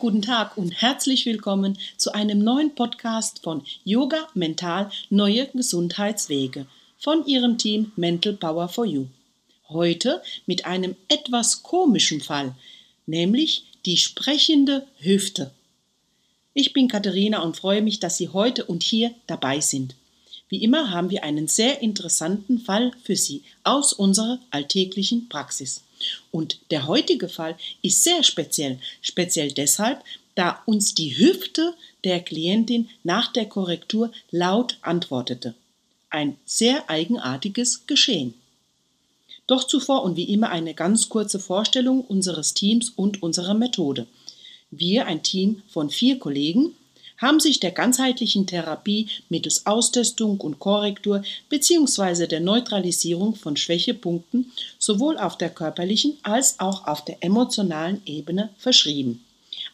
guten Tag und herzlich willkommen zu einem neuen Podcast von Yoga Mental Neue Gesundheitswege von Ihrem Team Mental Power for You. Heute mit einem etwas komischen Fall, nämlich die sprechende Hüfte. Ich bin Katharina und freue mich, dass Sie heute und hier dabei sind. Wie immer haben wir einen sehr interessanten Fall für Sie aus unserer alltäglichen Praxis. Und der heutige Fall ist sehr speziell, speziell deshalb, da uns die Hüfte der Klientin nach der Korrektur laut antwortete. Ein sehr eigenartiges Geschehen. Doch zuvor und wie immer eine ganz kurze Vorstellung unseres Teams und unserer Methode. Wir, ein Team von vier Kollegen, haben sich der ganzheitlichen Therapie mittels Austestung und Korrektur bzw. der Neutralisierung von Schwächepunkten sowohl auf der körperlichen als auch auf der emotionalen Ebene verschrieben.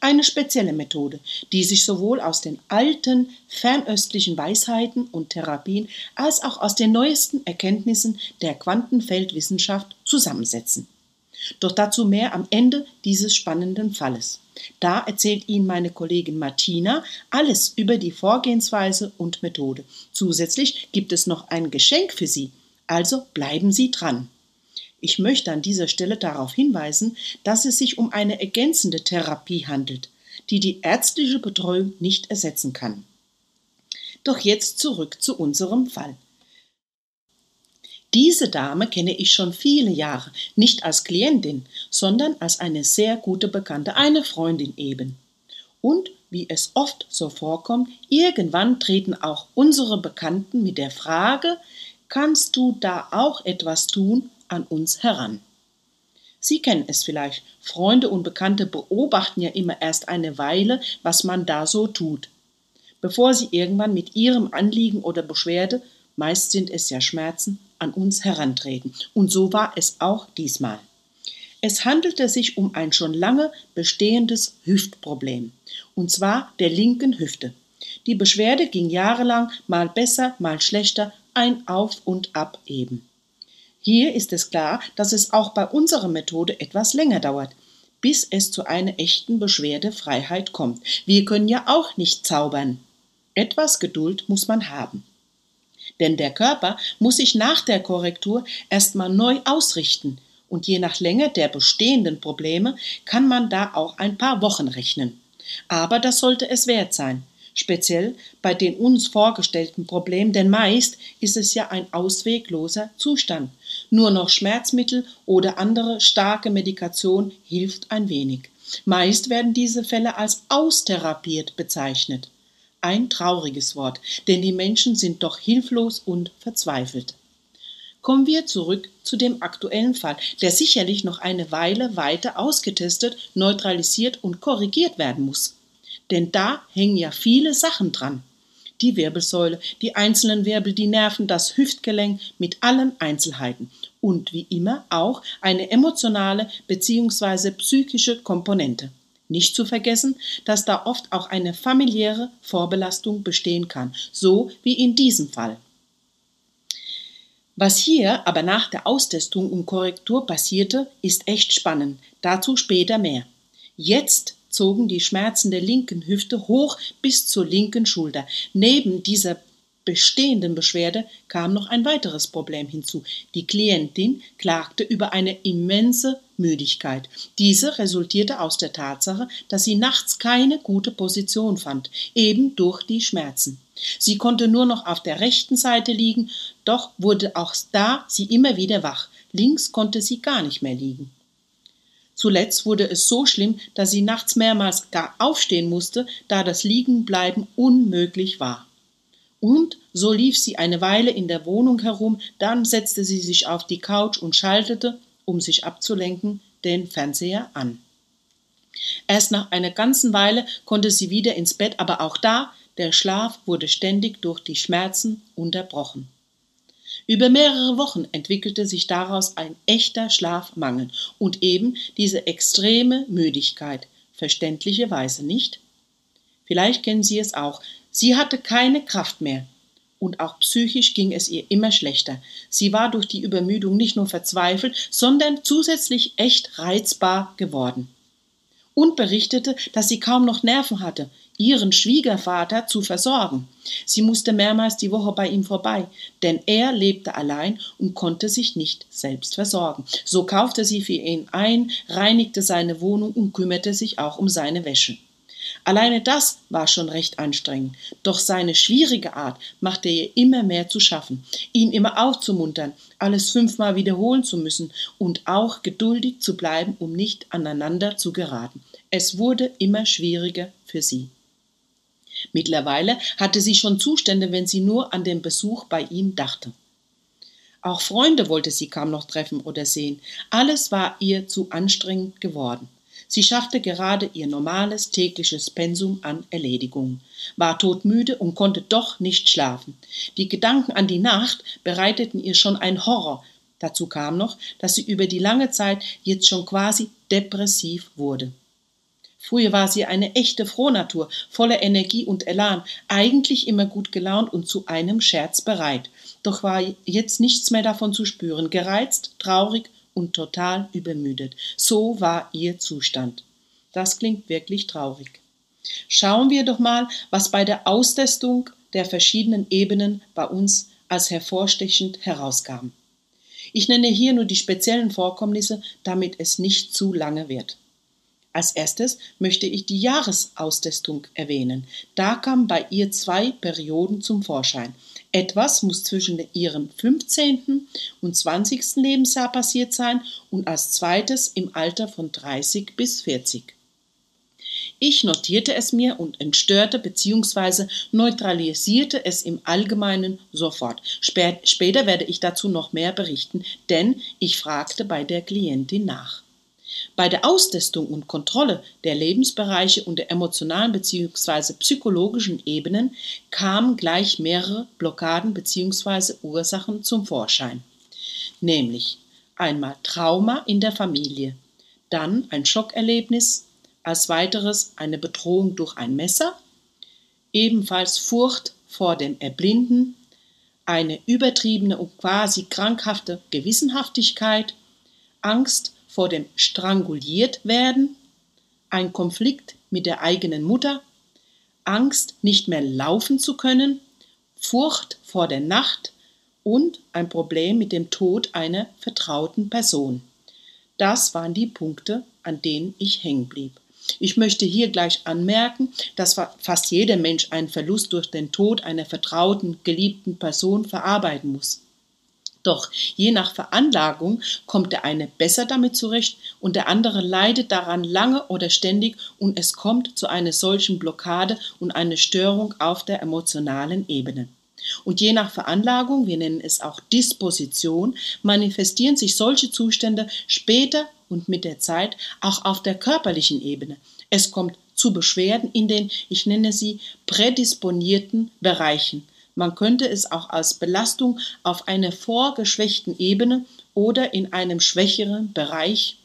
Eine spezielle Methode, die sich sowohl aus den alten fernöstlichen Weisheiten und Therapien als auch aus den neuesten Erkenntnissen der Quantenfeldwissenschaft zusammensetzen. Doch dazu mehr am Ende dieses spannenden Falles. Da erzählt Ihnen meine Kollegin Martina alles über die Vorgehensweise und Methode. Zusätzlich gibt es noch ein Geschenk für Sie, also bleiben Sie dran. Ich möchte an dieser Stelle darauf hinweisen, dass es sich um eine ergänzende Therapie handelt, die die ärztliche Betreuung nicht ersetzen kann. Doch jetzt zurück zu unserem Fall. Diese Dame kenne ich schon viele Jahre, nicht als Klientin, sondern als eine sehr gute Bekannte, eine Freundin eben. Und wie es oft so vorkommt, irgendwann treten auch unsere Bekannten mit der Frage, kannst du da auch etwas tun, an uns heran. Sie kennen es vielleicht, Freunde und Bekannte beobachten ja immer erst eine Weile, was man da so tut, bevor sie irgendwann mit ihrem Anliegen oder Beschwerde, meist sind es ja Schmerzen, an uns herantreten. Und so war es auch diesmal. Es handelte sich um ein schon lange bestehendes Hüftproblem, und zwar der linken Hüfte. Die Beschwerde ging jahrelang mal besser, mal schlechter, ein Auf und Ab eben. Hier ist es klar, dass es auch bei unserer Methode etwas länger dauert, bis es zu einer echten Beschwerdefreiheit kommt. Wir können ja auch nicht zaubern. Etwas Geduld muss man haben. Denn der Körper muss sich nach der Korrektur erstmal neu ausrichten. Und je nach Länge der bestehenden Probleme kann man da auch ein paar Wochen rechnen. Aber das sollte es wert sein. Speziell bei den uns vorgestellten Problemen, denn meist ist es ja ein auswegloser Zustand. Nur noch Schmerzmittel oder andere starke Medikation hilft ein wenig. Meist werden diese Fälle als austherapiert bezeichnet. Ein trauriges Wort, denn die Menschen sind doch hilflos und verzweifelt. Kommen wir zurück zu dem aktuellen Fall, der sicherlich noch eine Weile weiter ausgetestet, neutralisiert und korrigiert werden muss. Denn da hängen ja viele Sachen dran. Die Wirbelsäule, die einzelnen Wirbel, die Nerven, das Hüftgelenk mit allen Einzelheiten und wie immer auch eine emotionale bzw. psychische Komponente. Nicht zu vergessen, dass da oft auch eine familiäre Vorbelastung bestehen kann, so wie in diesem Fall. Was hier aber nach der Austestung und Korrektur passierte, ist echt spannend. Dazu später mehr. Jetzt zogen die Schmerzen der linken Hüfte hoch bis zur linken Schulter. Neben dieser bestehenden Beschwerde kam noch ein weiteres Problem hinzu. Die Klientin klagte über eine immense Müdigkeit. Diese resultierte aus der Tatsache, dass sie nachts keine gute Position fand, eben durch die Schmerzen. Sie konnte nur noch auf der rechten Seite liegen, doch wurde auch da sie immer wieder wach. Links konnte sie gar nicht mehr liegen. Zuletzt wurde es so schlimm, dass sie nachts mehrmals gar aufstehen musste, da das Liegenbleiben unmöglich war. Und so lief sie eine Weile in der Wohnung herum, dann setzte sie sich auf die Couch und schaltete, um sich abzulenken, den Fernseher an. Erst nach einer ganzen Weile konnte sie wieder ins Bett, aber auch da, der Schlaf wurde ständig durch die Schmerzen unterbrochen. Über mehrere Wochen entwickelte sich daraus ein echter Schlafmangel und eben diese extreme Müdigkeit. Verständlicherweise nicht? Vielleicht kennen Sie es auch. Sie hatte keine Kraft mehr. Und auch psychisch ging es ihr immer schlechter. Sie war durch die Übermüdung nicht nur verzweifelt, sondern zusätzlich echt reizbar geworden. und berichtete, dass sie kaum noch Nerven hatte, ihren Schwiegervater zu versorgen. Sie musste mehrmals die Woche bei ihm vorbei, denn er lebte allein und konnte sich nicht selbst versorgen. So kaufte sie für ihn ein, reinigte seine Wohnung und kümmerte sich auch um seine Wäsche. Alleine das war schon recht anstrengend, doch seine schwierige Art machte ihr immer mehr zu schaffen, ihn immer aufzumuntern, alles fünfmal wiederholen zu müssen und auch geduldig zu bleiben, um nicht aneinander zu geraten. Es wurde immer schwieriger für sie. Mittlerweile hatte sie schon Zustände, wenn sie nur an den Besuch bei ihm dachte. Auch Freunde wollte sie kaum noch treffen oder sehen. Alles war ihr zu anstrengend geworden. Sie schaffte gerade ihr normales tägliches Pensum an Erledigungen, war todmüde und konnte doch nicht schlafen. Die Gedanken an die Nacht bereiteten ihr schon ein Horror. Dazu kam noch, dass sie über die lange Zeit jetzt schon quasi depressiv wurde. Früher war sie eine echte Frohnatur, voller Energie und Elan, eigentlich immer gut gelaunt und zu einem Scherz bereit. Doch war jetzt nichts mehr davon zu spüren, gereizt, traurig und total übermüdet. So war ihr Zustand. Das klingt wirklich traurig. Schauen wir doch mal, was bei der Austestung der verschiedenen Ebenen bei uns als hervorstechend herauskam. Ich nenne hier nur die speziellen Vorkommnisse, damit es nicht zu lange wird. Als erstes möchte ich die Jahresaustestung erwähnen. Da kamen bei ihr zwei Perioden zum Vorschein. Etwas muss zwischen ihrem 15. und 20. Lebensjahr passiert sein und als zweites im Alter von 30 bis 40. Ich notierte es mir und entstörte bzw. neutralisierte es im Allgemeinen sofort. Später werde ich dazu noch mehr berichten, denn ich fragte bei der Klientin nach. Bei der Austestung und Kontrolle der Lebensbereiche und der emotionalen bzw. psychologischen Ebenen kamen gleich mehrere Blockaden bzw. Ursachen zum Vorschein. Nämlich einmal Trauma in der Familie, dann ein Schockerlebnis, als weiteres eine Bedrohung durch ein Messer, ebenfalls Furcht vor dem Erblinden, eine übertriebene und quasi krankhafte Gewissenhaftigkeit, Angst vor dem stranguliert werden, ein Konflikt mit der eigenen Mutter, Angst, nicht mehr laufen zu können, Furcht vor der Nacht und ein Problem mit dem Tod einer vertrauten Person. Das waren die Punkte, an denen ich hängen blieb. Ich möchte hier gleich anmerken, dass fast jeder Mensch einen Verlust durch den Tod einer vertrauten, geliebten Person verarbeiten muss. Doch je nach Veranlagung kommt der eine besser damit zurecht und der andere leidet daran lange oder ständig und es kommt zu einer solchen Blockade und einer Störung auf der emotionalen Ebene. Und je nach Veranlagung, wir nennen es auch Disposition, manifestieren sich solche Zustände später und mit der Zeit auch auf der körperlichen Ebene. Es kommt zu Beschwerden in den, ich nenne sie, prädisponierten Bereichen, man könnte es auch als Belastung auf einer vorgeschwächten Ebene oder in einem schwächeren Bereich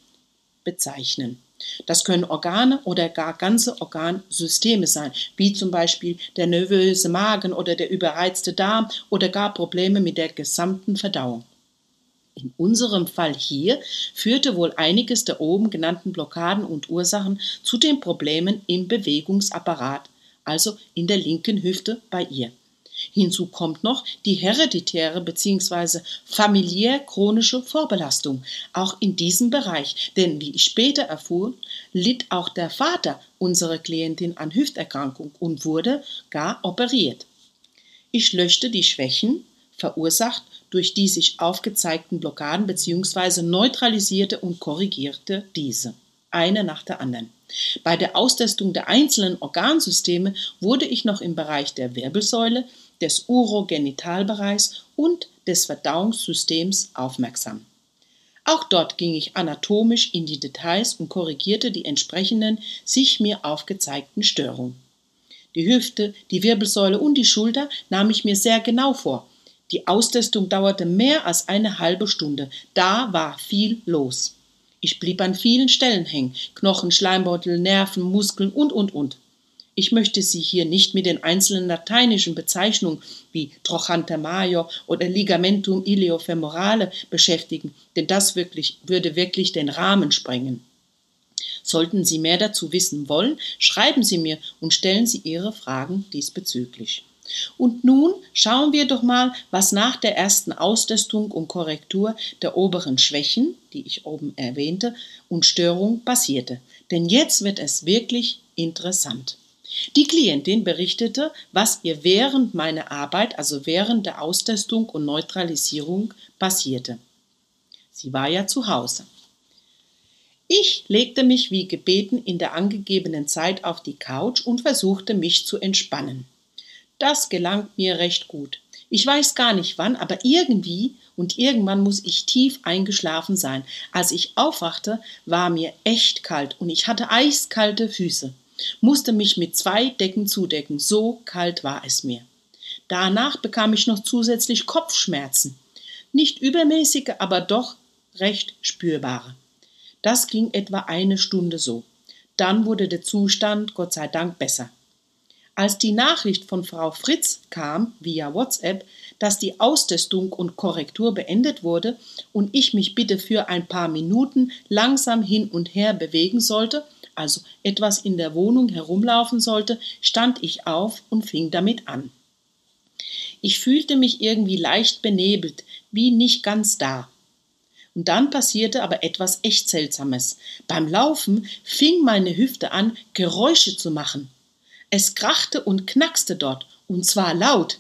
bezeichnen. Das können Organe oder gar ganze Organsysteme sein, wie zum Beispiel der nervöse Magen oder der überreizte Darm oder gar Probleme mit der gesamten Verdauung. In unserem Fall hier führte wohl einiges der oben genannten Blockaden und Ursachen zu den Problemen im Bewegungsapparat, also in der linken Hüfte bei ihr. Hinzu kommt noch die hereditäre bzw. familiär chronische Vorbelastung, auch in diesem Bereich, denn wie ich später erfuhr, litt auch der Vater unserer Klientin an Hüfterkrankung und wurde gar operiert. Ich löschte die Schwächen, verursacht durch die sich aufgezeigten Blockaden bzw. neutralisierte und korrigierte diese, eine nach der anderen. Bei der Austestung der einzelnen Organsysteme wurde ich noch im Bereich der Wirbelsäule, des Urogenitalbereichs und des Verdauungssystems aufmerksam. Auch dort ging ich anatomisch in die Details und korrigierte die entsprechenden sich mir aufgezeigten Störungen. Die Hüfte, die Wirbelsäule und die Schulter nahm ich mir sehr genau vor. Die Austestung dauerte mehr als eine halbe Stunde. Da war viel los. Ich blieb an vielen Stellen hängen. Knochen, Schleimbeutel, Nerven, Muskeln und, und, und. Ich möchte Sie hier nicht mit den einzelnen lateinischen Bezeichnungen wie Trochanter major oder Ligamentum iliofemorale beschäftigen, denn das wirklich, würde wirklich den Rahmen sprengen. Sollten Sie mehr dazu wissen wollen, schreiben Sie mir und stellen Sie Ihre Fragen diesbezüglich. Und nun schauen wir doch mal, was nach der ersten Austestung und Korrektur der oberen Schwächen, die ich oben erwähnte, und Störung passierte. Denn jetzt wird es wirklich interessant. Die Klientin berichtete, was ihr während meiner Arbeit, also während der Austestung und Neutralisierung, passierte. Sie war ja zu Hause. Ich legte mich wie gebeten in der angegebenen Zeit auf die Couch und versuchte mich zu entspannen. Das gelang mir recht gut. Ich weiß gar nicht wann, aber irgendwie und irgendwann muss ich tief eingeschlafen sein. Als ich aufwachte, war mir echt kalt und ich hatte eiskalte Füße, musste mich mit zwei Decken zudecken, so kalt war es mir. Danach bekam ich noch zusätzlich Kopfschmerzen. Nicht übermäßige, aber doch recht spürbare. Das ging etwa eine Stunde so. Dann wurde der Zustand Gott sei Dank besser. Als die Nachricht von Frau Fritz kam via WhatsApp, dass die Austestung und Korrektur beendet wurde und ich mich bitte für ein paar Minuten langsam hin und her bewegen sollte, also etwas in der Wohnung herumlaufen sollte, stand ich auf und fing damit an. Ich fühlte mich irgendwie leicht benebelt, wie nicht ganz da. Und dann passierte aber etwas echt Seltsames. Beim Laufen fing meine Hüfte an, Geräusche zu machen. Es krachte und knackste dort, und zwar laut.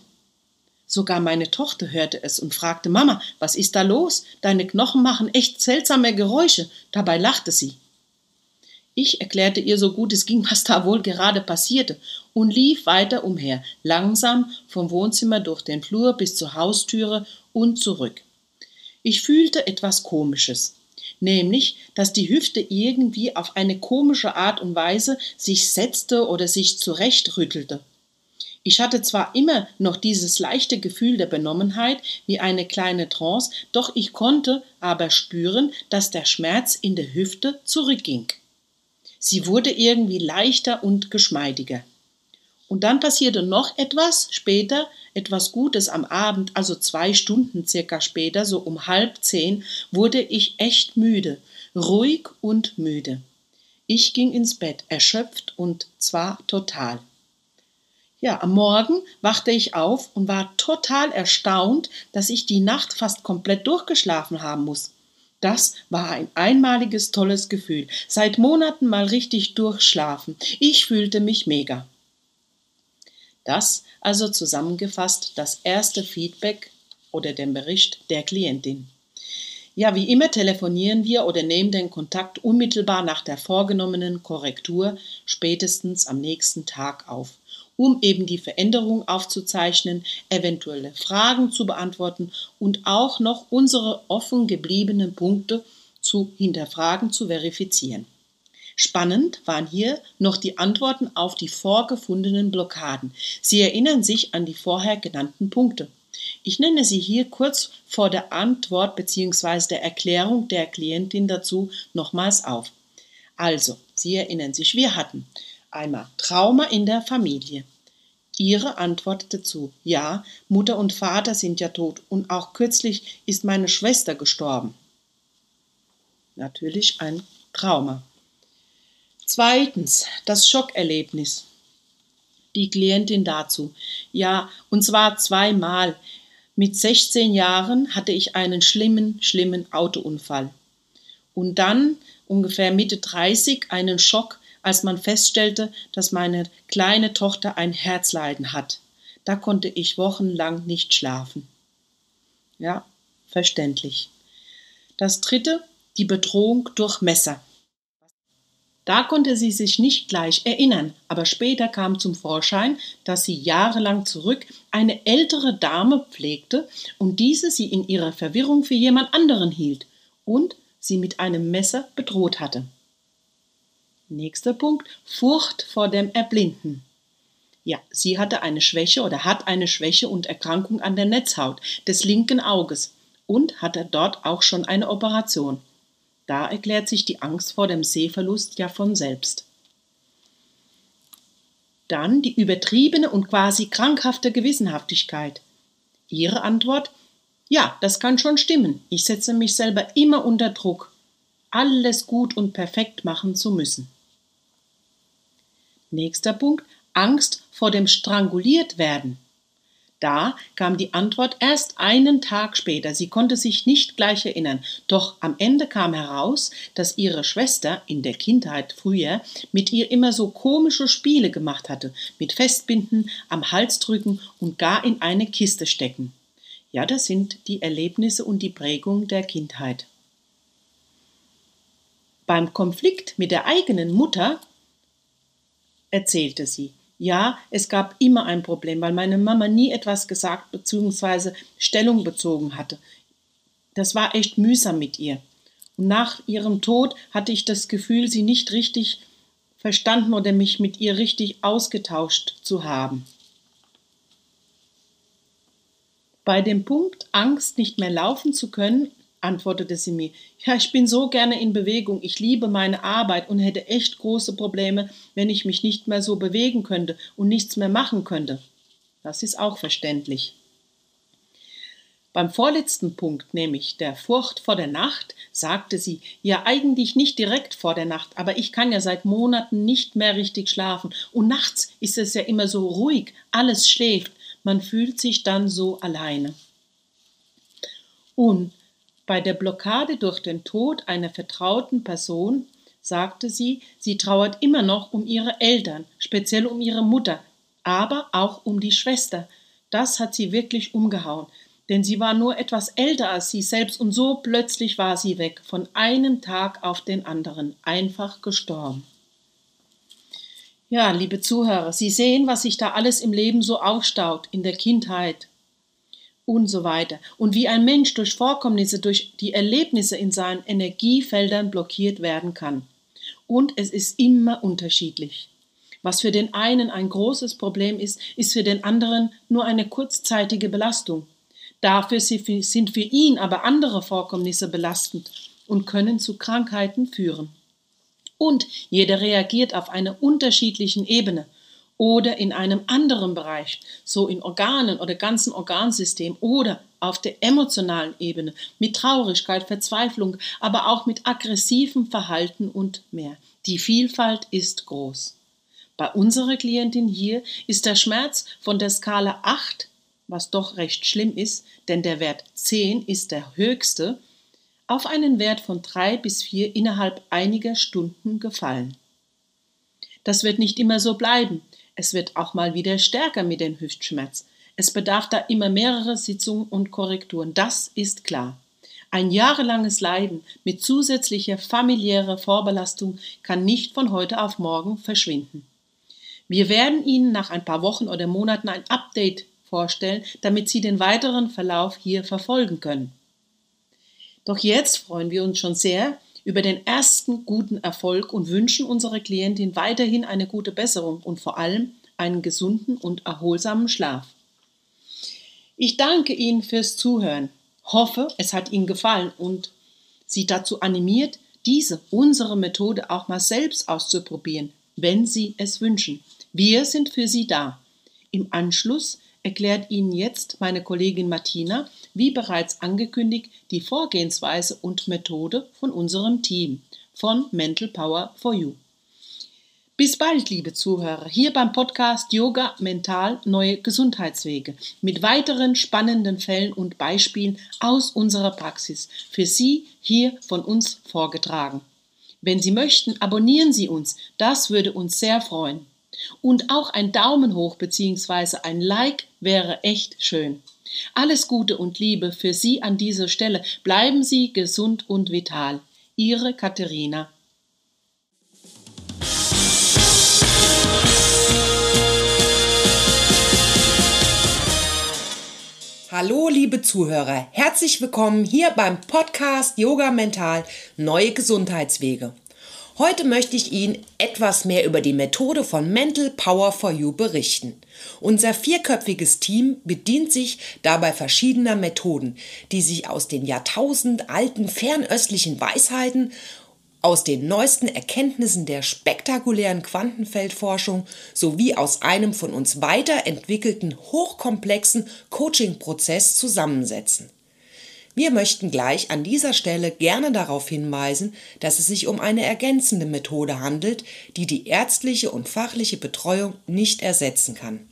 Sogar meine Tochter hörte es und fragte Mama, was ist da los? Deine Knochen machen echt seltsame Geräusche. Dabei lachte sie. Ich erklärte ihr so gut es ging, was da wohl gerade passierte, und lief weiter umher, langsam vom Wohnzimmer durch den Flur bis zur Haustüre und zurück. Ich fühlte etwas Komisches nämlich, dass die Hüfte irgendwie auf eine komische Art und Weise sich setzte oder sich zurechtrüttelte. Ich hatte zwar immer noch dieses leichte Gefühl der Benommenheit wie eine kleine Trance, doch ich konnte aber spüren, dass der Schmerz in der Hüfte zurückging. Sie wurde irgendwie leichter und geschmeidiger. Und dann passierte noch etwas später, etwas Gutes am Abend, also zwei Stunden circa später, so um halb zehn, wurde ich echt müde, ruhig und müde. Ich ging ins Bett, erschöpft und zwar total. Ja, am Morgen wachte ich auf und war total erstaunt, dass ich die Nacht fast komplett durchgeschlafen haben muss. Das war ein einmaliges tolles Gefühl. Seit Monaten mal richtig durchschlafen. Ich fühlte mich mega. Das also zusammengefasst das erste Feedback oder den Bericht der Klientin. Ja, wie immer telefonieren wir oder nehmen den Kontakt unmittelbar nach der vorgenommenen Korrektur spätestens am nächsten Tag auf, um eben die Veränderung aufzuzeichnen, eventuelle Fragen zu beantworten und auch noch unsere offen gebliebenen Punkte zu hinterfragen, zu verifizieren. Spannend waren hier noch die Antworten auf die vorgefundenen Blockaden. Sie erinnern sich an die vorher genannten Punkte. Ich nenne sie hier kurz vor der Antwort bzw. der Erklärung der Klientin dazu nochmals auf. Also, Sie erinnern sich, wir hatten einmal Trauma in der Familie. Ihre Antwort dazu, ja, Mutter und Vater sind ja tot und auch kürzlich ist meine Schwester gestorben. Natürlich ein Trauma. Zweitens, das Schockerlebnis. Die Klientin dazu. Ja, und zwar zweimal. Mit 16 Jahren hatte ich einen schlimmen, schlimmen Autounfall. Und dann, ungefähr Mitte 30, einen Schock, als man feststellte, dass meine kleine Tochter ein Herzleiden hat. Da konnte ich wochenlang nicht schlafen. Ja, verständlich. Das dritte, die Bedrohung durch Messer. Da konnte sie sich nicht gleich erinnern, aber später kam zum Vorschein, dass sie jahrelang zurück eine ältere Dame pflegte und diese sie in ihrer Verwirrung für jemand anderen hielt und sie mit einem Messer bedroht hatte. Nächster Punkt, Furcht vor dem Erblinden. Ja, sie hatte eine Schwäche oder hat eine Schwäche und Erkrankung an der Netzhaut des linken Auges und hatte dort auch schon eine Operation. Da erklärt sich die Angst vor dem Sehverlust ja von selbst. Dann die übertriebene und quasi krankhafte Gewissenhaftigkeit. Ihre Antwort? Ja, das kann schon stimmen. Ich setze mich selber immer unter Druck. alles gut und perfekt machen zu müssen. Nächster Punkt, Angst vor dem stranguliert werden. Da kam die Antwort erst einen Tag später. Sie konnte sich nicht gleich erinnern. Doch am Ende kam heraus, dass ihre Schwester in der Kindheit früher mit ihr immer so komische Spiele gemacht hatte. Mit Festbinden, am Hals drücken und gar in eine Kiste stecken. Ja, das sind die Erlebnisse und die Prägung der Kindheit. Beim Konflikt mit der eigenen Mutter erzählte sie, ja, es gab immer ein Problem, weil meine Mama nie etwas gesagt bzw. Stellung bezogen hatte. Das war echt mühsam mit ihr. Und nach ihrem Tod hatte ich das Gefühl, sie nicht richtig verstanden oder mich mit ihr richtig ausgetauscht zu haben. Bei dem Punkt Angst, nicht mehr laufen zu können, antwortete sie mir. Ja, ich bin so gerne in Bewegung, ich liebe meine Arbeit und hätte echt große Probleme, wenn ich mich nicht mehr so bewegen könnte und nichts mehr machen könnte. Das ist auch verständlich. Beim vorletzten Punkt, nämlich der Furcht vor der Nacht, sagte sie, ja eigentlich nicht direkt vor der Nacht, aber ich kann ja seit Monaten nicht mehr richtig schlafen und nachts ist es ja immer so ruhig, alles schläft, man fühlt sich dann so alleine. Und bei der Blockade durch den Tod einer vertrauten Person sagte sie, sie trauert immer noch um ihre Eltern, speziell um ihre Mutter, aber auch um die Schwester. Das hat sie wirklich umgehauen, denn sie war nur etwas älter als sie selbst und so plötzlich war sie weg, von einem Tag auf den anderen, einfach gestorben. Ja, liebe Zuhörer, Sie sehen, was sich da alles im Leben so aufstaut, in der Kindheit, und so weiter. Und wie ein Mensch durch Vorkommnisse, durch die Erlebnisse in seinen Energiefeldern blockiert werden kann. Und es ist immer unterschiedlich. Was für den einen ein großes Problem ist, ist für den anderen nur eine kurzzeitige Belastung. Dafür sind für ihn aber andere Vorkommnisse belastend und können zu Krankheiten führen. Und jeder reagiert auf einer unterschiedlichen Ebene oder in einem anderen Bereich, so in Organen oder ganzen Organsystem oder auf der emotionalen Ebene mit Traurigkeit, Verzweiflung, aber auch mit aggressivem Verhalten und mehr. Die Vielfalt ist groß. Bei unserer Klientin hier ist der Schmerz von der Skala 8, was doch recht schlimm ist, denn der Wert 10 ist der höchste, auf einen Wert von 3 bis 4 innerhalb einiger Stunden gefallen. Das wird nicht immer so bleiben. Es wird auch mal wieder stärker mit dem Hüftschmerz. Es bedarf da immer mehrere Sitzungen und Korrekturen. Das ist klar. Ein jahrelanges Leiden mit zusätzlicher familiärer Vorbelastung kann nicht von heute auf morgen verschwinden. Wir werden Ihnen nach ein paar Wochen oder Monaten ein Update vorstellen, damit Sie den weiteren Verlauf hier verfolgen können. Doch jetzt freuen wir uns schon sehr über den ersten guten Erfolg und wünschen unserer Klientin weiterhin eine gute Besserung und vor allem einen gesunden und erholsamen Schlaf. Ich danke Ihnen fürs Zuhören, hoffe, es hat Ihnen gefallen und Sie dazu animiert, diese, unsere Methode auch mal selbst auszuprobieren, wenn Sie es wünschen. Wir sind für Sie da. Im Anschluss erklärt Ihnen jetzt meine Kollegin Martina, wie bereits angekündigt, die Vorgehensweise und Methode von unserem Team von Mental Power for You. Bis bald, liebe Zuhörer, hier beim Podcast Yoga Mental Neue Gesundheitswege mit weiteren spannenden Fällen und Beispielen aus unserer Praxis für Sie hier von uns vorgetragen. Wenn Sie möchten, abonnieren Sie uns, das würde uns sehr freuen. Und auch ein Daumen hoch bzw. ein Like wäre echt schön. Alles Gute und Liebe für Sie an dieser Stelle. Bleiben Sie gesund und vital. Ihre Katharina. Hallo, liebe Zuhörer. Herzlich willkommen hier beim Podcast Yoga Mental Neue Gesundheitswege. Heute möchte ich Ihnen etwas mehr über die Methode von Mental Power for You berichten. Unser vierköpfiges Team bedient sich dabei verschiedener Methoden, die sich aus den Jahrtausend alten fernöstlichen Weisheiten, aus den neuesten Erkenntnissen der spektakulären Quantenfeldforschung sowie aus einem von uns weiterentwickelten hochkomplexen Coaching-Prozess zusammensetzen. Wir möchten gleich an dieser Stelle gerne darauf hinweisen, dass es sich um eine ergänzende Methode handelt, die die ärztliche und fachliche Betreuung nicht ersetzen kann.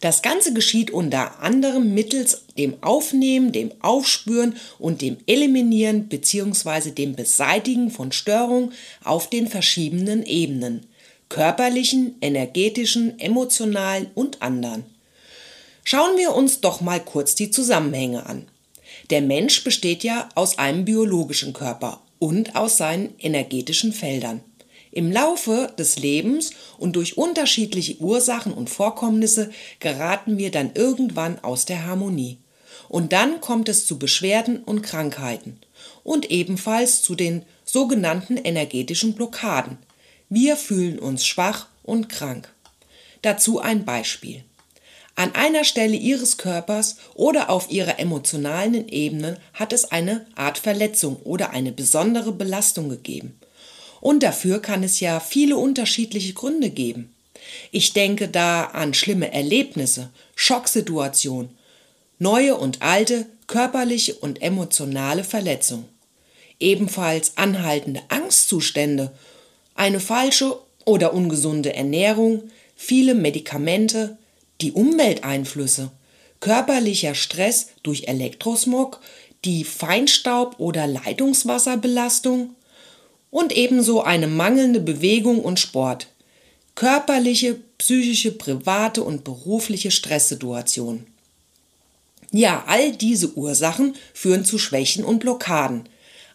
Das Ganze geschieht unter anderem mittels dem Aufnehmen, dem Aufspüren und dem Eliminieren bzw. dem Beseitigen von Störungen auf den verschiedenen Ebenen körperlichen, energetischen, emotionalen und anderen. Schauen wir uns doch mal kurz die Zusammenhänge an. Der Mensch besteht ja aus einem biologischen Körper und aus seinen energetischen Feldern. Im Laufe des Lebens und durch unterschiedliche Ursachen und Vorkommnisse geraten wir dann irgendwann aus der Harmonie. Und dann kommt es zu Beschwerden und Krankheiten und ebenfalls zu den sogenannten energetischen Blockaden. Wir fühlen uns schwach und krank. Dazu ein Beispiel. An einer Stelle ihres Körpers oder auf ihrer emotionalen Ebene hat es eine Art Verletzung oder eine besondere Belastung gegeben. Und dafür kann es ja viele unterschiedliche Gründe geben. Ich denke da an schlimme Erlebnisse, Schocksituationen, neue und alte körperliche und emotionale Verletzungen. Ebenfalls anhaltende Angstzustände, eine falsche oder ungesunde Ernährung, viele Medikamente, die Umwelteinflüsse, körperlicher Stress durch Elektrosmog, die Feinstaub- oder Leitungswasserbelastung und ebenso eine mangelnde Bewegung und Sport, körperliche, psychische, private und berufliche Stresssituationen. Ja, all diese Ursachen führen zu Schwächen und Blockaden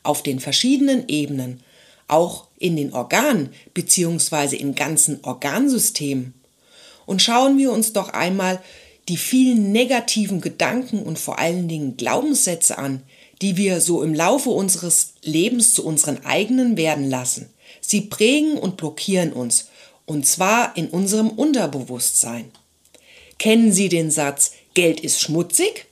auf den verschiedenen Ebenen, auch in den Organen bzw. in ganzen Organsystemen. Und schauen wir uns doch einmal die vielen negativen Gedanken und vor allen Dingen Glaubenssätze an, die wir so im Laufe unseres Lebens zu unseren eigenen werden lassen. Sie prägen und blockieren uns, und zwar in unserem Unterbewusstsein. Kennen Sie den Satz Geld ist schmutzig?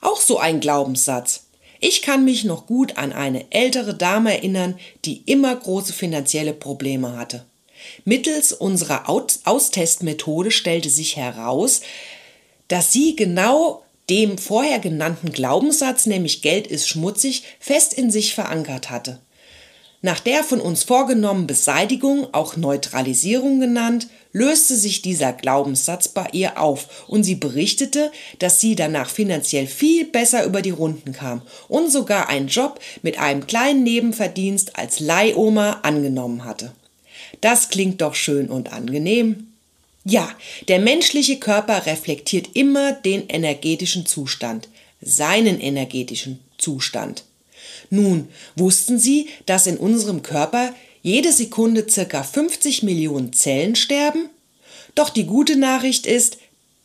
Auch so ein Glaubenssatz. Ich kann mich noch gut an eine ältere Dame erinnern, die immer große finanzielle Probleme hatte. Mittels unserer Austestmethode stellte sich heraus, dass sie genau dem vorher genannten Glaubenssatz, nämlich Geld ist schmutzig, fest in sich verankert hatte. Nach der von uns vorgenommenen Beseitigung, auch Neutralisierung genannt, löste sich dieser Glaubenssatz bei ihr auf und sie berichtete, dass sie danach finanziell viel besser über die Runden kam und sogar einen Job mit einem kleinen Nebenverdienst als Leihoma angenommen hatte. Das klingt doch schön und angenehm. Ja, der menschliche Körper reflektiert immer den energetischen Zustand, seinen energetischen Zustand. Nun, wussten Sie, dass in unserem Körper jede Sekunde circa 50 Millionen Zellen sterben? Doch die gute Nachricht ist,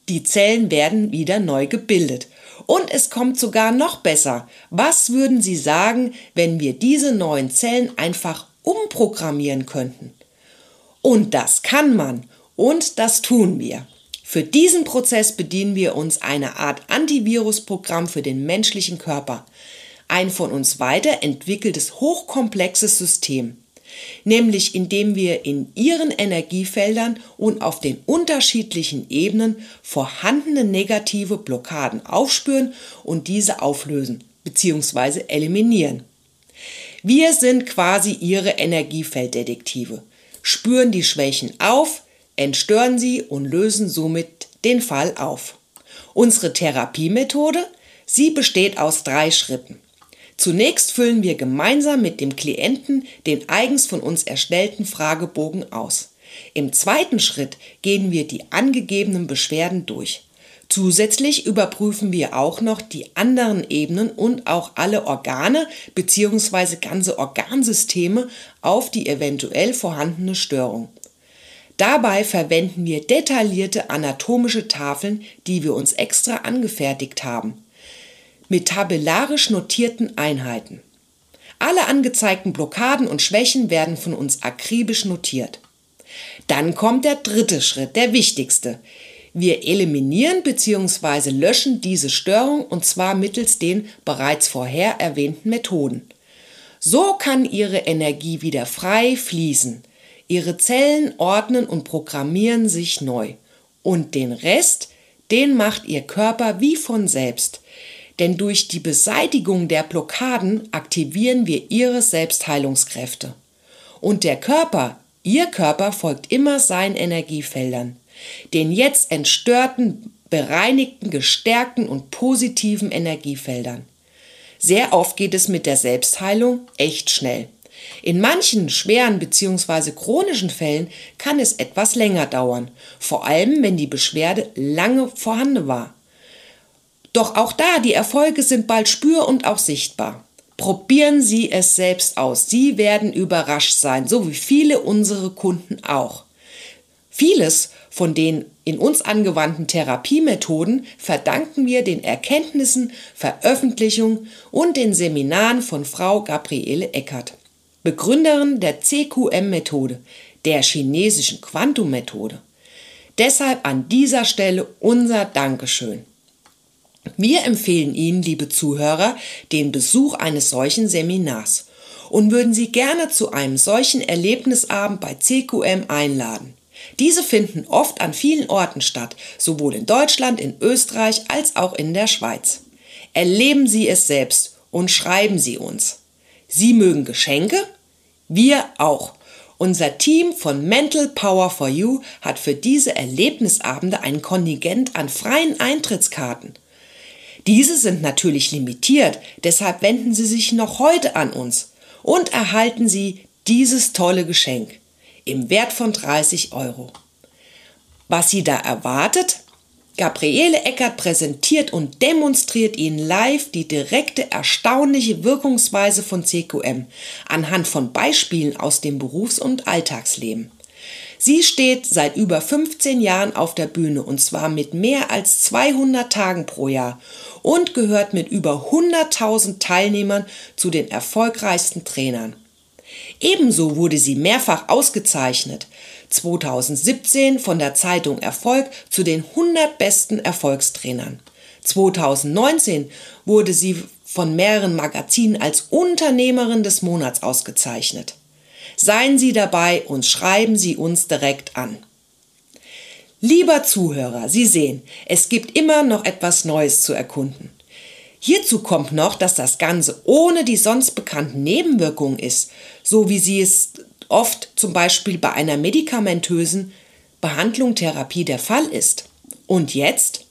die Zellen werden wieder neu gebildet. Und es kommt sogar noch besser. Was würden Sie sagen, wenn wir diese neuen Zellen einfach umprogrammieren könnten? Und das kann man. Und das tun wir. Für diesen Prozess bedienen wir uns einer Art Antivirusprogramm für den menschlichen Körper. Ein von uns weiterentwickeltes hochkomplexes System. Nämlich indem wir in ihren Energiefeldern und auf den unterschiedlichen Ebenen vorhandene negative Blockaden aufspüren und diese auflösen bzw. eliminieren. Wir sind quasi ihre Energiefelddetektive spüren die Schwächen auf, entstören sie und lösen somit den Fall auf. Unsere Therapiemethode, sie besteht aus drei Schritten. Zunächst füllen wir gemeinsam mit dem Klienten den eigens von uns erstellten Fragebogen aus. Im zweiten Schritt gehen wir die angegebenen Beschwerden durch. Zusätzlich überprüfen wir auch noch die anderen Ebenen und auch alle Organe bzw. ganze Organsysteme auf die eventuell vorhandene Störung. Dabei verwenden wir detaillierte anatomische Tafeln, die wir uns extra angefertigt haben, mit tabellarisch notierten Einheiten. Alle angezeigten Blockaden und Schwächen werden von uns akribisch notiert. Dann kommt der dritte Schritt, der wichtigste. Wir eliminieren bzw. löschen diese Störung und zwar mittels den bereits vorher erwähnten Methoden. So kann Ihre Energie wieder frei fließen. Ihre Zellen ordnen und programmieren sich neu. Und den Rest, den macht Ihr Körper wie von selbst. Denn durch die Beseitigung der Blockaden aktivieren wir ihre Selbstheilungskräfte. Und der Körper, ihr Körper folgt immer seinen Energiefeldern, den jetzt entstörten, bereinigten, gestärkten und positiven Energiefeldern. Sehr oft geht es mit der Selbstheilung echt schnell. In manchen schweren bzw. chronischen Fällen kann es etwas länger dauern, vor allem wenn die Beschwerde lange vorhanden war. Doch auch da, die Erfolge sind bald spür und auch sichtbar. Probieren Sie es selbst aus. Sie werden überrascht sein, so wie viele unsere Kunden auch. Vieles von den in uns angewandten Therapiemethoden verdanken wir den Erkenntnissen, Veröffentlichungen und den Seminaren von Frau Gabriele Eckert, Begründerin der CQM-Methode, der chinesischen Quantum-Methode. Deshalb an dieser Stelle unser Dankeschön. Wir empfehlen Ihnen, liebe Zuhörer, den Besuch eines solchen Seminars und würden Sie gerne zu einem solchen Erlebnisabend bei CQM einladen. Diese finden oft an vielen Orten statt, sowohl in Deutschland, in Österreich als auch in der Schweiz. Erleben Sie es selbst und schreiben Sie uns. Sie mögen Geschenke? Wir auch. Unser Team von Mental Power for You hat für diese Erlebnisabende ein Kontingent an freien Eintrittskarten. Diese sind natürlich limitiert, deshalb wenden Sie sich noch heute an uns und erhalten Sie dieses tolle Geschenk im Wert von 30 Euro. Was Sie da erwartet? Gabriele Eckert präsentiert und demonstriert Ihnen live die direkte, erstaunliche Wirkungsweise von CQM anhand von Beispielen aus dem Berufs- und Alltagsleben. Sie steht seit über 15 Jahren auf der Bühne und zwar mit mehr als 200 Tagen pro Jahr und gehört mit über 100.000 Teilnehmern zu den erfolgreichsten Trainern. Ebenso wurde sie mehrfach ausgezeichnet. 2017 von der Zeitung Erfolg zu den 100 besten Erfolgstrainern. 2019 wurde sie von mehreren Magazinen als Unternehmerin des Monats ausgezeichnet. Seien Sie dabei und schreiben Sie uns direkt an. Lieber Zuhörer, Sie sehen, es gibt immer noch etwas Neues zu erkunden. Hierzu kommt noch, dass das Ganze ohne die sonst bekannten Nebenwirkungen ist, so wie sie es oft zum Beispiel bei einer medikamentösen Behandlung, Therapie der Fall ist. Und jetzt?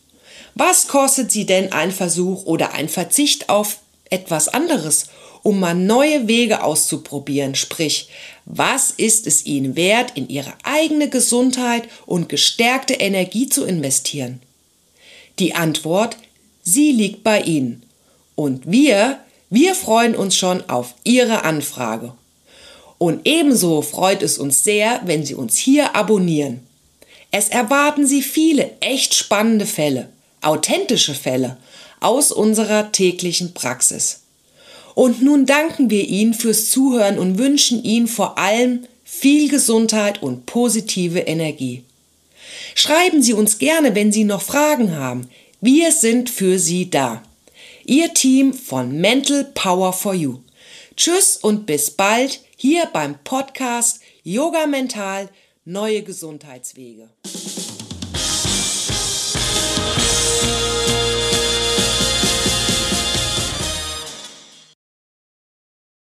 Was kostet sie denn ein Versuch oder ein Verzicht auf etwas anderes, um mal neue Wege auszuprobieren? Sprich, was ist es ihnen wert, in ihre eigene Gesundheit und gestärkte Energie zu investieren? Die Antwort Sie liegt bei Ihnen. Und wir, wir freuen uns schon auf Ihre Anfrage. Und ebenso freut es uns sehr, wenn Sie uns hier abonnieren. Es erwarten Sie viele echt spannende Fälle, authentische Fälle aus unserer täglichen Praxis. Und nun danken wir Ihnen fürs Zuhören und wünschen Ihnen vor allem viel Gesundheit und positive Energie. Schreiben Sie uns gerne, wenn Sie noch Fragen haben. Wir sind für Sie da. Ihr Team von Mental Power for You. Tschüss und bis bald hier beim Podcast Yoga Mental Neue Gesundheitswege.